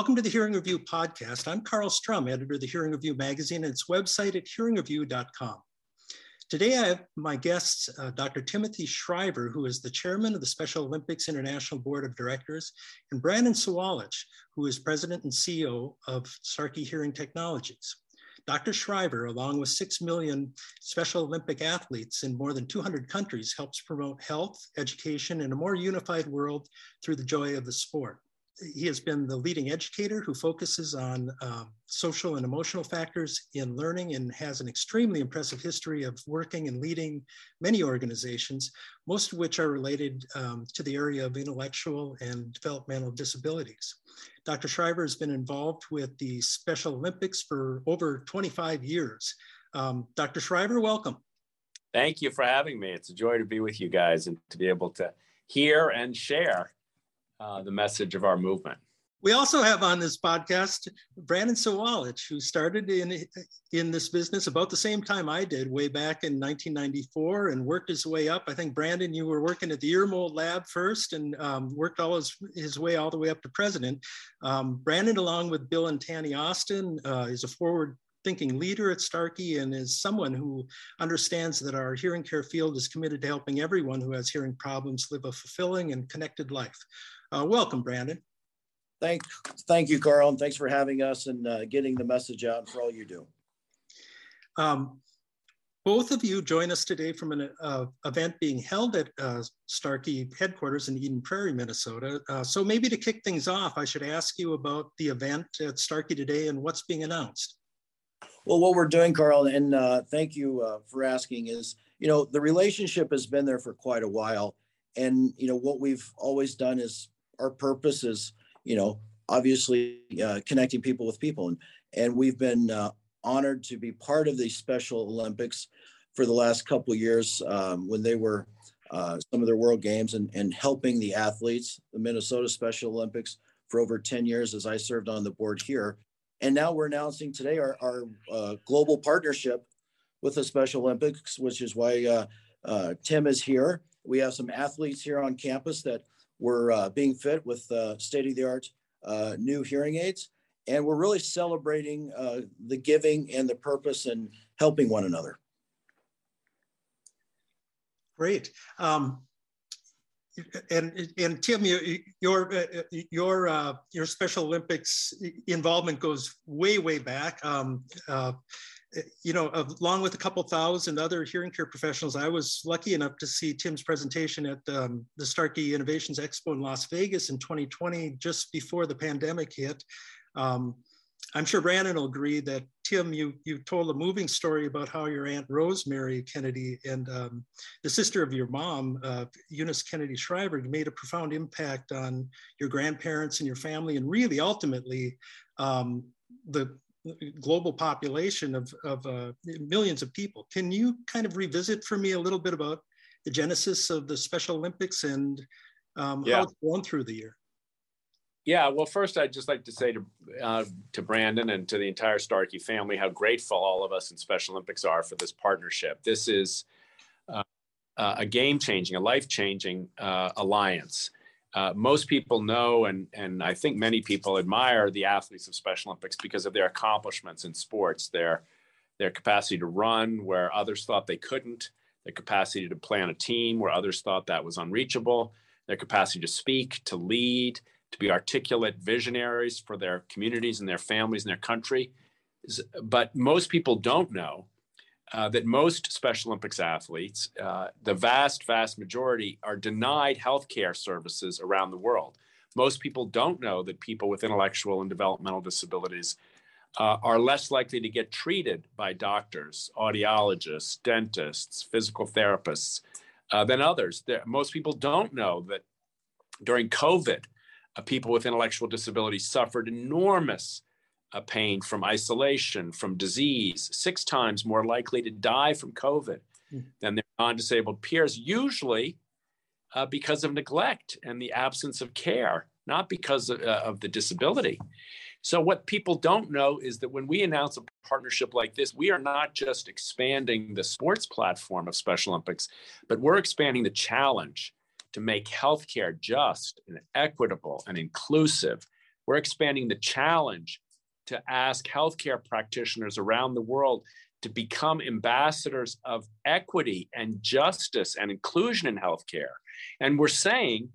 Welcome to the Hearing Review podcast. I'm Karl Strom, editor of the Hearing Review magazine and its website at hearingreview.com. Today, I have my guests, uh, Dr. Timothy Shriver, who is the chairman of the Special Olympics International Board of Directors, and Brandon Sawalich, who is president and CEO of Starkey Hearing Technologies. Dr. Shriver, along with 6 million Special Olympic athletes in more than 200 countries, helps promote health, education, and a more unified world through the joy of the sport he has been the leading educator who focuses on um, social and emotional factors in learning and has an extremely impressive history of working and leading many organizations, most of which are related um, to the area of intellectual and developmental disabilities. Dr. Shriver has been involved with the Special Olympics for over 25 years. Um, Dr. Shriver, welcome. Thank you for having me. It's a joy to be with you guys and to be able to hear and share uh, the message of our movement. We also have on this podcast Brandon Sawalich, who started in in this business about the same time I did, way back in 1994, and worked his way up. I think Brandon, you were working at the ear mold lab first, and um, worked all his, his way all the way up to president. Um, Brandon, along with Bill and Tani Austin, uh, is a forward thinking leader at Starkey and is someone who understands that our hearing care field is committed to helping everyone who has hearing problems live a fulfilling and connected life. Uh, welcome, Brandon. Thank, thank you, Karl, and thanks for having us and uh, getting the message out for all you do. Um, both of you join us today from an uh, event being held at uh, Starkey headquarters in Eden Prairie, Minnesota. Uh, so maybe to kick things off, I should ask you about the event at Starkey today and what's being announced. Well, what we're doing, Karl, and uh, thank you uh, for asking, is you know the relationship has been there for quite a while, and you know what we've always done is our purpose is, you know, obviously uh, connecting people with people. And, and we've been uh, honored to be part of the Special Olympics for the last couple of years um, when they were uh, some of their world games and, and helping the athletes, the Minnesota Special Olympics for over 10 years as I served on the board here. And now we're announcing today our, our uh, global partnership with the Special Olympics, which is why uh, uh, Tim is here. We have some athletes here on campus that we're uh, being fit with uh, state of the art uh, new hearing aids. And we're really celebrating uh, the giving and the purpose and helping one another. Great. Um, and and Tim, your your uh, your Special Olympics involvement goes way way back. Um, uh, you know, along with a couple thousand other hearing care professionals, I was lucky enough to see Tim's presentation at um, the Starkey Innovations Expo in Las Vegas in 2020, just before the pandemic hit. Um, I'm sure Brandon will agree that Tim, you you told a moving story about how your aunt Rosemary Kennedy and um, the sister of your mom, uh, Eunice Kennedy Shriver, made a profound impact on your grandparents and your family, and really ultimately um, the global population of, of uh, millions of people. Can you kind of revisit for me a little bit about the genesis of the Special Olympics and um, yeah. how it's gone through the year? Yeah, well, first I'd just like to say to uh, to Brandon and to the entire Starkey family how grateful all of us in Special Olympics are for this partnership. This is uh, a game changing, a life changing uh, alliance uh, most people know, and and I think many people admire the athletes of Special Olympics because of their accomplishments in sports, their their capacity to run where others thought they couldn't, their capacity to plan a team where others thought that was unreachable, their capacity to speak, to lead, to be articulate visionaries for their communities and their families and their country. But most people don't know uh, that most Special Olympics athletes, uh, the vast, vast majority, are denied health care services around the world. Most people don't know that people with intellectual and developmental disabilities uh, are less likely to get treated by doctors, audiologists, dentists, physical therapists uh, than others. There, most people don't know that during COVID, uh, people with intellectual disabilities suffered enormous a pain from isolation, from disease, six times more likely to die from COVID mm. than their non disabled peers, usually uh, because of neglect and the absence of care, not because of, uh, of the disability. So, what people don't know is that when we announce a partnership like this, we are not just expanding the sports platform of Special Olympics, but we're expanding the challenge to make healthcare just and equitable and inclusive We're expanding the challenge to ask healthcare practitioners around the world to become ambassadors of equity and justice and inclusion in healthcare. And we're saying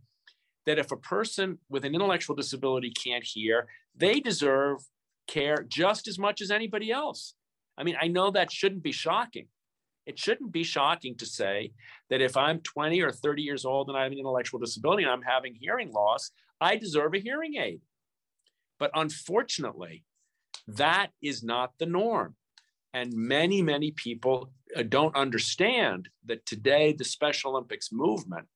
that if a person with an intellectual disability can't hear, they deserve care just as much as anybody else. I mean, I know that shouldn't be shocking. It shouldn't be shocking to say that if I'm 20 or 30 years old and I have an intellectual disability and I'm having hearing loss, I deserve a hearing aid. But unfortunately, that is not the norm. And many, many people uh, don't understand that today the Special Olympics movement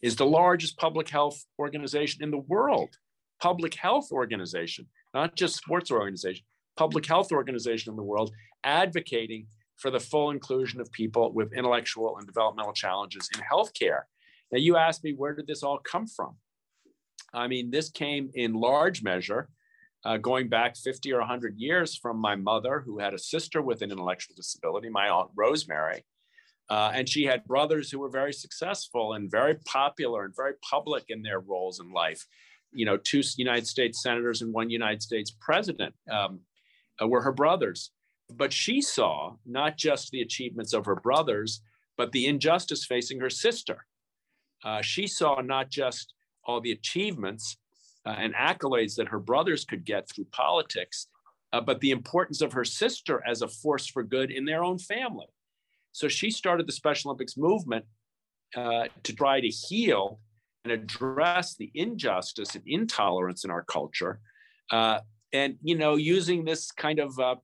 is the largest public health organization in the world. Public health organization, not just sports organization, public health organization in the world advocating for the full inclusion of people with intellectual and developmental challenges in healthcare. Now, you asked me, where did this all come from? I mean, this came in large measure uh, going back 50 or 100 years from my mother, who had a sister with an intellectual disability, my aunt Rosemary. Uh, and she had brothers who were very successful and very popular and very public in their roles in life. You know, two United States senators and one United States president um, uh, were her brothers. But she saw not just the achievements of her brothers, but the injustice facing her sister. Uh, she saw not just all the achievements, uh, and accolades that her brothers could get through politics, uh, but the importance of her sister as a force for good in their own family. So she started the Special Olympics movement uh, to try to heal and address the injustice and intolerance in our culture. Uh, and, you know, using this kind of uh,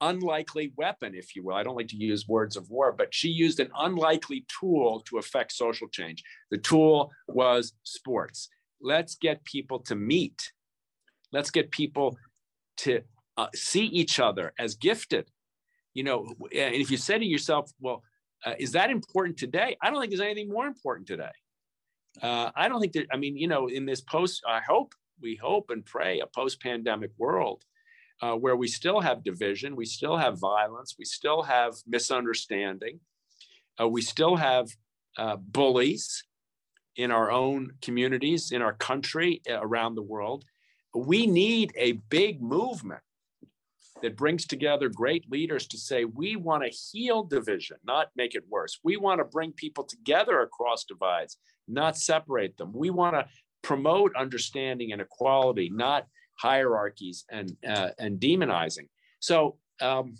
unlikely weapon, if you will. I don't like to use words of war, but she used an unlikely tool to affect social change. The tool was sports let's get people to meet. Let's get people to uh, see each other as gifted. You know, and if you say to yourself, well, uh, is that important today? I don't think there's anything more important today. Uh, I don't think that, I mean, you know, in this post, I hope, we hope and pray a post pandemic world uh, where we still have division, we still have violence, we still have misunderstanding, uh, we still have uh, bullies, in our own communities, in our country, around the world. We need a big movement that brings together great leaders to say, we want to heal division, not make it worse. We want to bring people together across divides, not separate them. We want to promote understanding and equality, not hierarchies and, uh, and demonizing. So, um,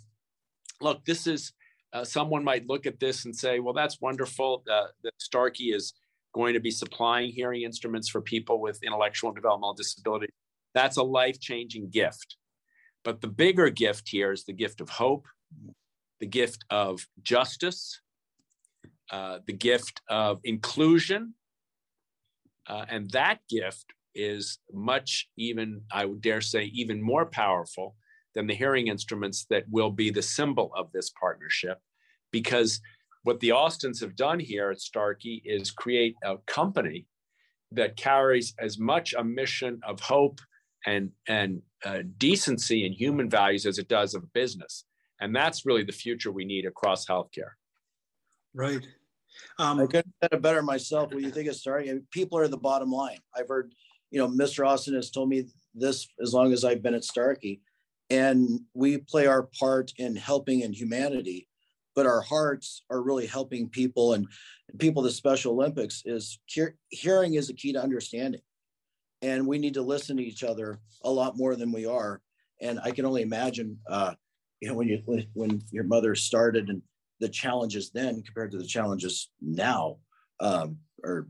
look, this is uh, someone might look at this and say, well, that's wonderful. Uh, that Starkey is going to be supplying hearing instruments for people with intellectual and developmental disability. That's a life changing gift. But the bigger gift here is the gift of hope, the gift of justice, uh, the gift of inclusion. Uh, and that gift is much, even, I would dare say, even more powerful than the hearing instruments that will be the symbol of this partnership because what the Austins have done here at Starkey is create a company that carries as much a mission of hope and and uh, decency and human values as it does of business, and that's really the future we need across healthcare. Right. Um, I couldn't have it better myself. What you think of Starkey? I mean, people are the bottom line. I've heard, you know, Mr. Austin has told me this as long as I've been at Starkey, and we play our part in helping in humanity but our hearts are really helping people and people the special olympics is hearing is a key to understanding. And we need to listen to each other a lot more than we are. And i can only imagine uh, you know when you when your mother started and the challenges then compared to the challenges now um, are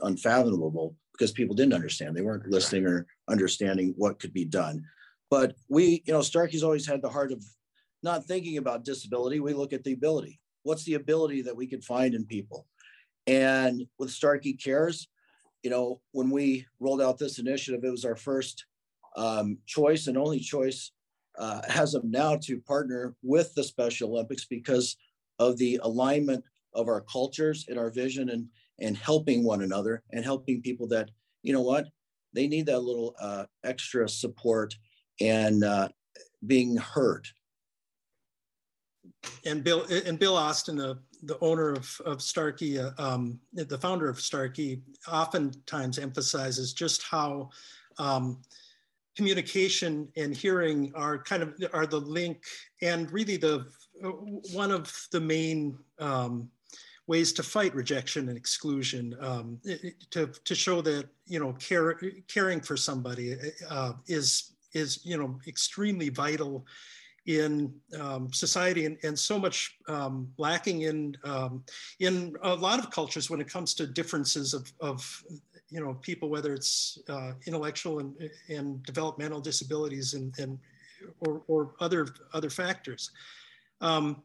unfathomable because people didn't understand. They weren't listening or understanding what could be done. But we you know starkey's always had the heart of not thinking about disability, we look at the ability. What's the ability that we can find in people? And with Starkey Cares, you know, when we rolled out this initiative, it was our first um, choice and only choice uh, as of now to partner with the Special Olympics because of the alignment of our cultures and our vision and and helping one another and helping people that you know what they need that little uh, extra support and uh, being heard and Bill and Bill Austin, the the owner of of Starkey, uh, um, the founder of Starkey, oftentimes emphasizes just how um, communication and hearing are kind of are the link and really the one of the main um, ways to fight rejection and exclusion um, to, to show that you know care, caring for somebody uh, is is you know extremely vital in um, society and, and so much um, lacking in um, in a lot of cultures when it comes to differences of, of you know people whether it's uh, intellectual and, and developmental disabilities and, and or, or other other factors. Um,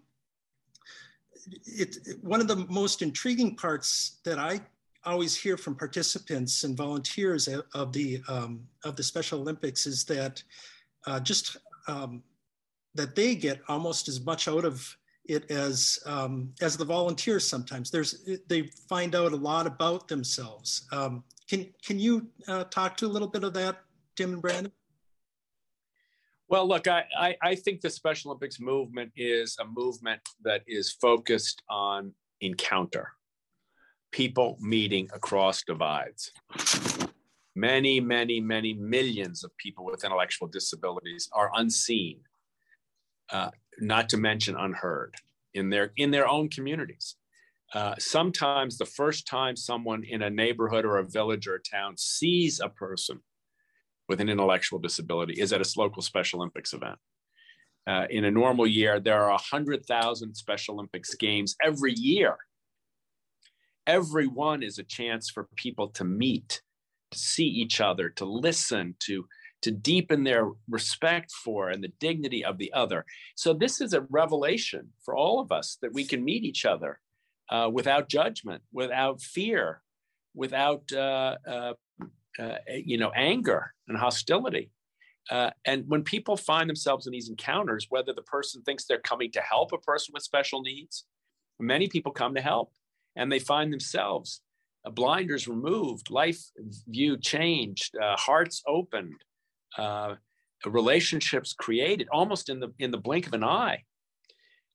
it, one of the most intriguing parts that I always hear from participants and volunteers of the um, of the Special Olympics is that uh, just um, that they get almost as much out of it as um, as the volunteers. Sometimes there's they find out a lot about themselves. Um, can can you uh, talk to a little bit of that, Tim and Brandon? Well, look, I, I, I, think the Special Olympics movement is a movement that is focused on encounter, people meeting across divides. Many, many, many millions of people with intellectual disabilities are unseen, uh, not to mention unheard in their in their own communities. Uh, sometimes the first time someone in a neighborhood or a village or a town sees a person with an intellectual disability is at a local Special Olympics event. Uh, in a normal year, there are 100,000 Special Olympics games every year. Every one is a chance for people to meet, to see each other, to listen, to, to deepen their respect for and the dignity of the other. So, this is a revelation for all of us that we can meet each other uh, without judgment, without fear, without uh, uh uh, you know, anger and hostility. Uh, and when people find themselves in these encounters, whether the person thinks they're coming to help a person with special needs, many people come to help and they find themselves uh, blinders removed, life view changed, hearts opened, uh, relationships created almost in the in the blink of an eye.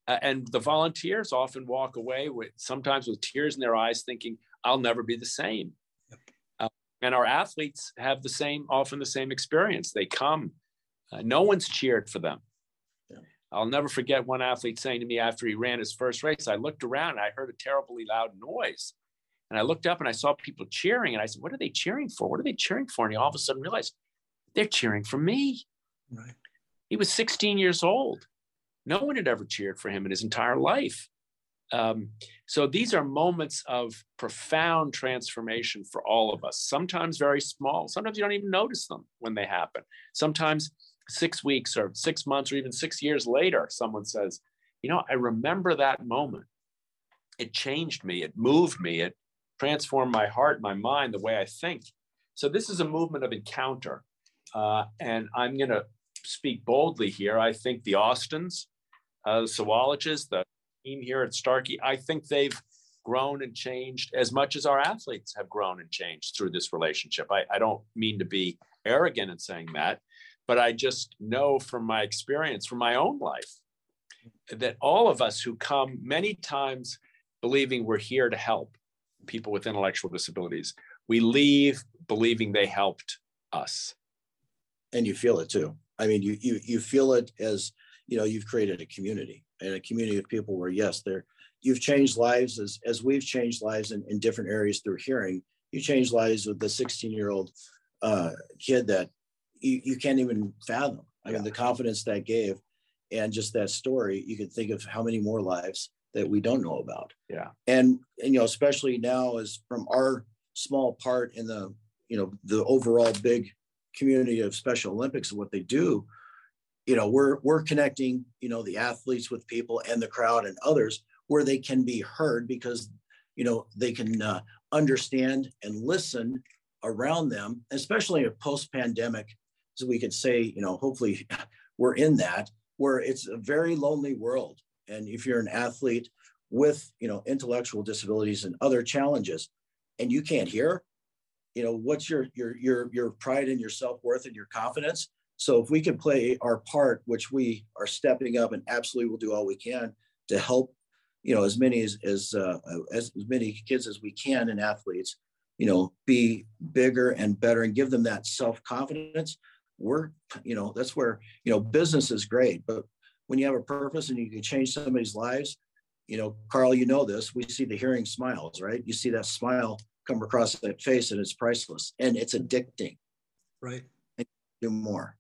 Uh, and the volunteers often walk away with sometimes with tears in their eyes, thinking, "I'll never be the same." and our athletes have the same often the same experience. They come uh, no one's cheered for them. I'll never forget one athlete saying to me after he ran his first race i looked around and i heard a terribly loud noise. And i looked up and i saw people cheering and i said what are they cheering for? What are they cheering for? And he all of a sudden realized they're cheering for me right. he was 16 years old no one had ever cheered for him in his entire life um, so these are moments of profound transformation for all of us, sometimes very small. Sometimes you don't even notice them when they happen. Sometimes six weeks or six months or even six years later, someone says, You know, I remember that moment. It changed me, it moved me, it transformed my heart, my mind, the way I think. So this is a movement of encounter. Uh, and I'm going to speak boldly here. I think the Austins, uh, the Sawaliches, the team here at Starkey, I think they've grown and changed as much as our athletes have grown and changed through this relationship. I, I don't mean to be arrogant in saying that, but I just know from my experience, from my own life, that all of us who come many times believing we're here to help people with intellectual disabilities, we leave believing they helped us. And you feel it too. I mean, you you you feel it as you know you've created a community and a community of people where yes they're you've changed lives as as we've changed lives in, in different areas through hearing. You changed lives with the 16 year old uh, kid that you, you can't even fathom. I mean the confidence that gave and just that story you can think of how many more lives that we don't know about. Yeah. And, and you know especially now as from our small part in the you know the overall big community of special olympics and what they do you know we're we're connecting you know the athletes with people and the crowd and others where they can be heard because you know they can uh, understand and listen around them especially a post-pandemic so we could say you know hopefully we're in that where it's a very lonely world. And if you're an athlete with you know intellectual disabilities and other challenges and you can't hear you know what's your your your your pride and your self-worth and your confidence so if we can play our part, which we are stepping up and absolutely will do all we can to help, you know, as many as as, uh, as, as many kids as we can and athletes, you know, be bigger and better and give them that self confidence. we're, you know, that's where, you know, business is great. But when you have a purpose and you can change somebody's lives, you know, Karl, you know this, we see the hearing smiles, right? You see that smile come across that face and it's priceless and it's addicting. Right. do more.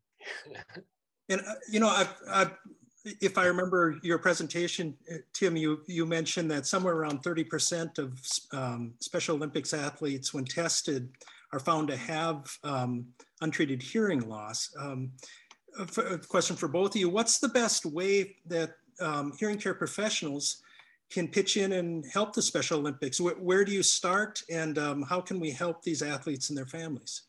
and, uh, you know, I've, I've, if I remember your presentation, uh, Tim, you, you mentioned that somewhere around 30% of um, Special Olympics athletes, when tested, are found to have um, untreated hearing loss. Um, a question for both of you. What's the best way that um, hearing care professionals can pitch in and help the Special Olympics? Where, where do you start and um, how can we help these athletes and their families?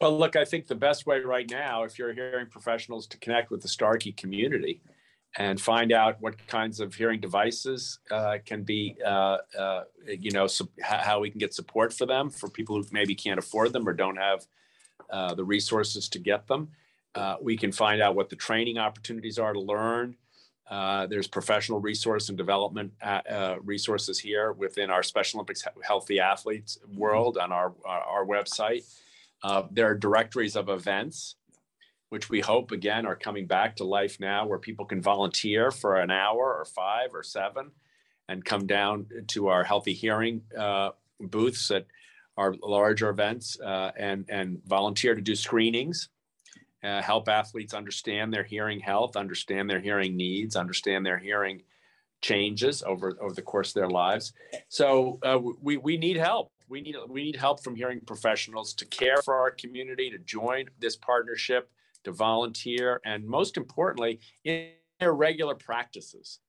Well, look, I think the best way right now, if you're hearing professionals, to connect with the Starkey community and find out what kinds of hearing devices uh, can be, uh, uh, you know, how we can get support for them for people who maybe can't afford them or don't have uh, the resources to get them. Uh, we can find out what the training opportunities are to learn. Uh, there's professional resource and development resources here within our Special Olympics Healthy Athletes world on our, our, website. there are directories of events which we hope again are coming back to life now, where people can volunteer for an hour or five or seven and come down to our healthy hearing uh, booths at our larger events uh, and, and volunteer to do screenings, uh, help athletes understand their hearing health, understand their hearing needs, understand their hearing changes over, over the course of their lives. So uh, we, we need help. We need, we need help from hearing professionals to care for our community, to join this partnership to volunteer, and most importantly, in their regular practices.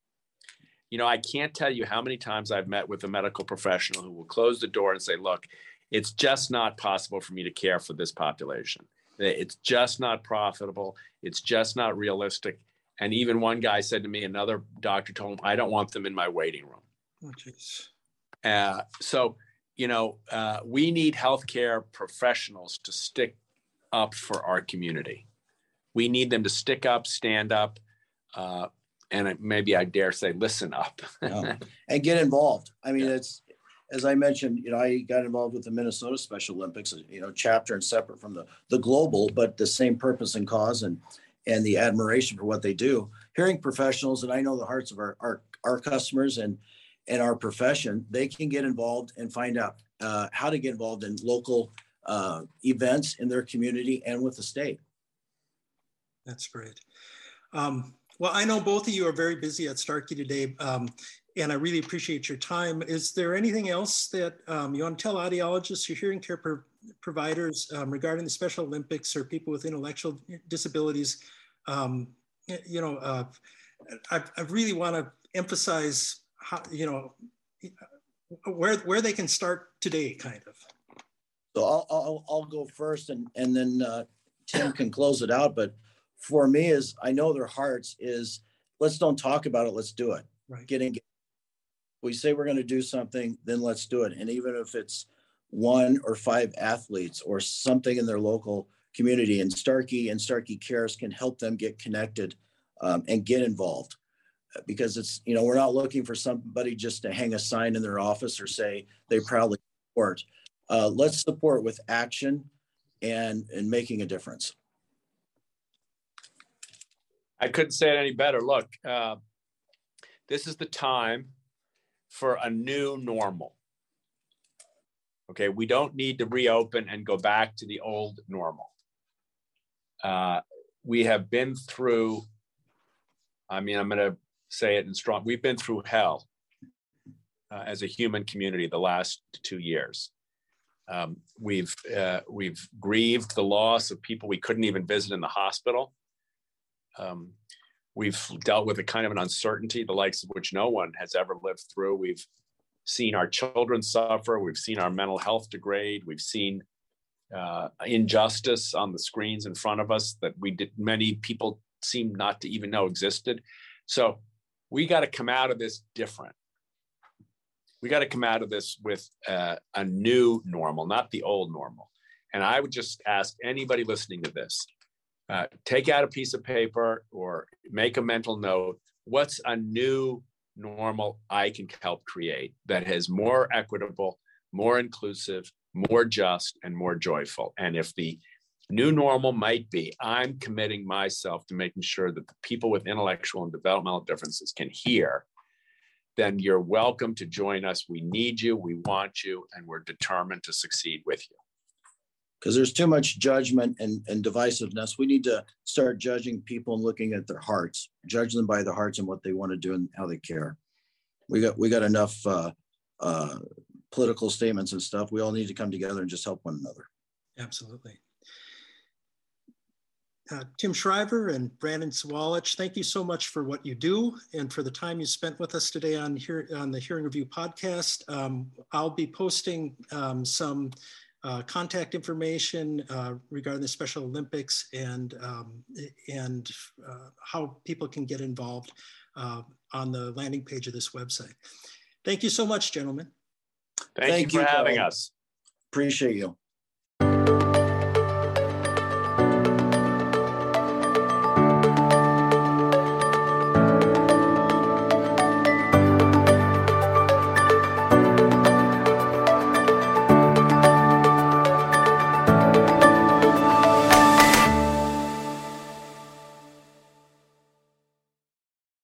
You know, I can't tell you how many times I've met with a medical professional who will close the door and say, look, it's just not possible for me to care for this population. It's just not profitable. It's just not realistic. And even one guy said to me, another doctor told him, I don't want them in my waiting room. Oh, uh, so, you know, uh, we need healthcare professionals to stick up for our community we need them to stick up, stand up, uh, and maybe I dare say, listen up yeah. and get involved. I mean, yeah. it's as I mentioned, you know, I got involved with the Minnesota Special Olympics, you know, chapter and separate from the the global, but the same purpose and cause and and the admiration for what they do. Hearing professionals, and I know the hearts of our our, our customers and and our profession, they can get involved and find out uh, how to get involved in local uh, events in their community and with the state. That's great. Um, well, I know both of you are very busy at Starkey today, um, and I really appreciate your time. Is there anything else that um, you want to tell audiologists or hearing care pro providers um, regarding the Special Olympics or people with intellectual disabilities? Um, you know, uh, I, I, really want to emphasize how, you know, where, where they can start today, kind of. So I'll, I'll, I'll go first and, and then uh, Tim can close it out. But for me is I know their hearts is let's don't talk about it, let's do it. Right. Getting we say we're going to do something, then let's do it. And even if it's one or five athletes or something in their local community, and Starkey and Starkey Cares can help them get connected um, and get involved. Because it's, you know, we're not looking for somebody just to hang a sign in their office or say they proudly support. Uh, let's support with action and and making a difference. I couldn't say it any better. Look, uh, this is the time for a new normal. Okay, we don't need to reopen and go back to the old normal. Uh, we have been through, I mean, I'm going to say it in strong, we've been through hell uh, as a human community the last two years. Um, we've uh, we've grieved the loss of people we couldn't even visit in the hospital. Um, we've dealt with a kind of an uncertainty, the likes of which no one has ever lived through. We've seen our children suffer. We've seen our mental health degrade. We've seen uh, injustice on the screens in front of us that we did. Many people seem not to even know existed. So we got to come out of this different. We got to come out of this with uh, a new normal, not the old normal. And I would just ask anybody listening to this uh, take out a piece of paper or make a mental note. What's a new normal I can help create that is more equitable, more inclusive, more just, and more joyful? And if the new normal might be, I'm committing myself to making sure that the people with intellectual and developmental differences can hear, then you're welcome to join us. We need you, we want you, and we're determined to succeed with you. Because there's too much judgment and, and divisiveness. We need to start judging people and looking at their hearts, judge them by their hearts and what they want to do and how they care. We got we got enough uh, uh, political statements and stuff. We all need to come together and just help one another. Absolutely. Uh, Tim Shriver and Brandon Sawalich, thank you so much for what you do and for the time you spent with us today on here on the Hearing Review podcast. Um, I'll be posting um, some uh, contact information uh, regarding the Special Olympics and um, and uh, how people can get involved uh, on the landing page of this website. Thank you so much, gentlemen. Thank, Thank you for you, having us. Appreciate you.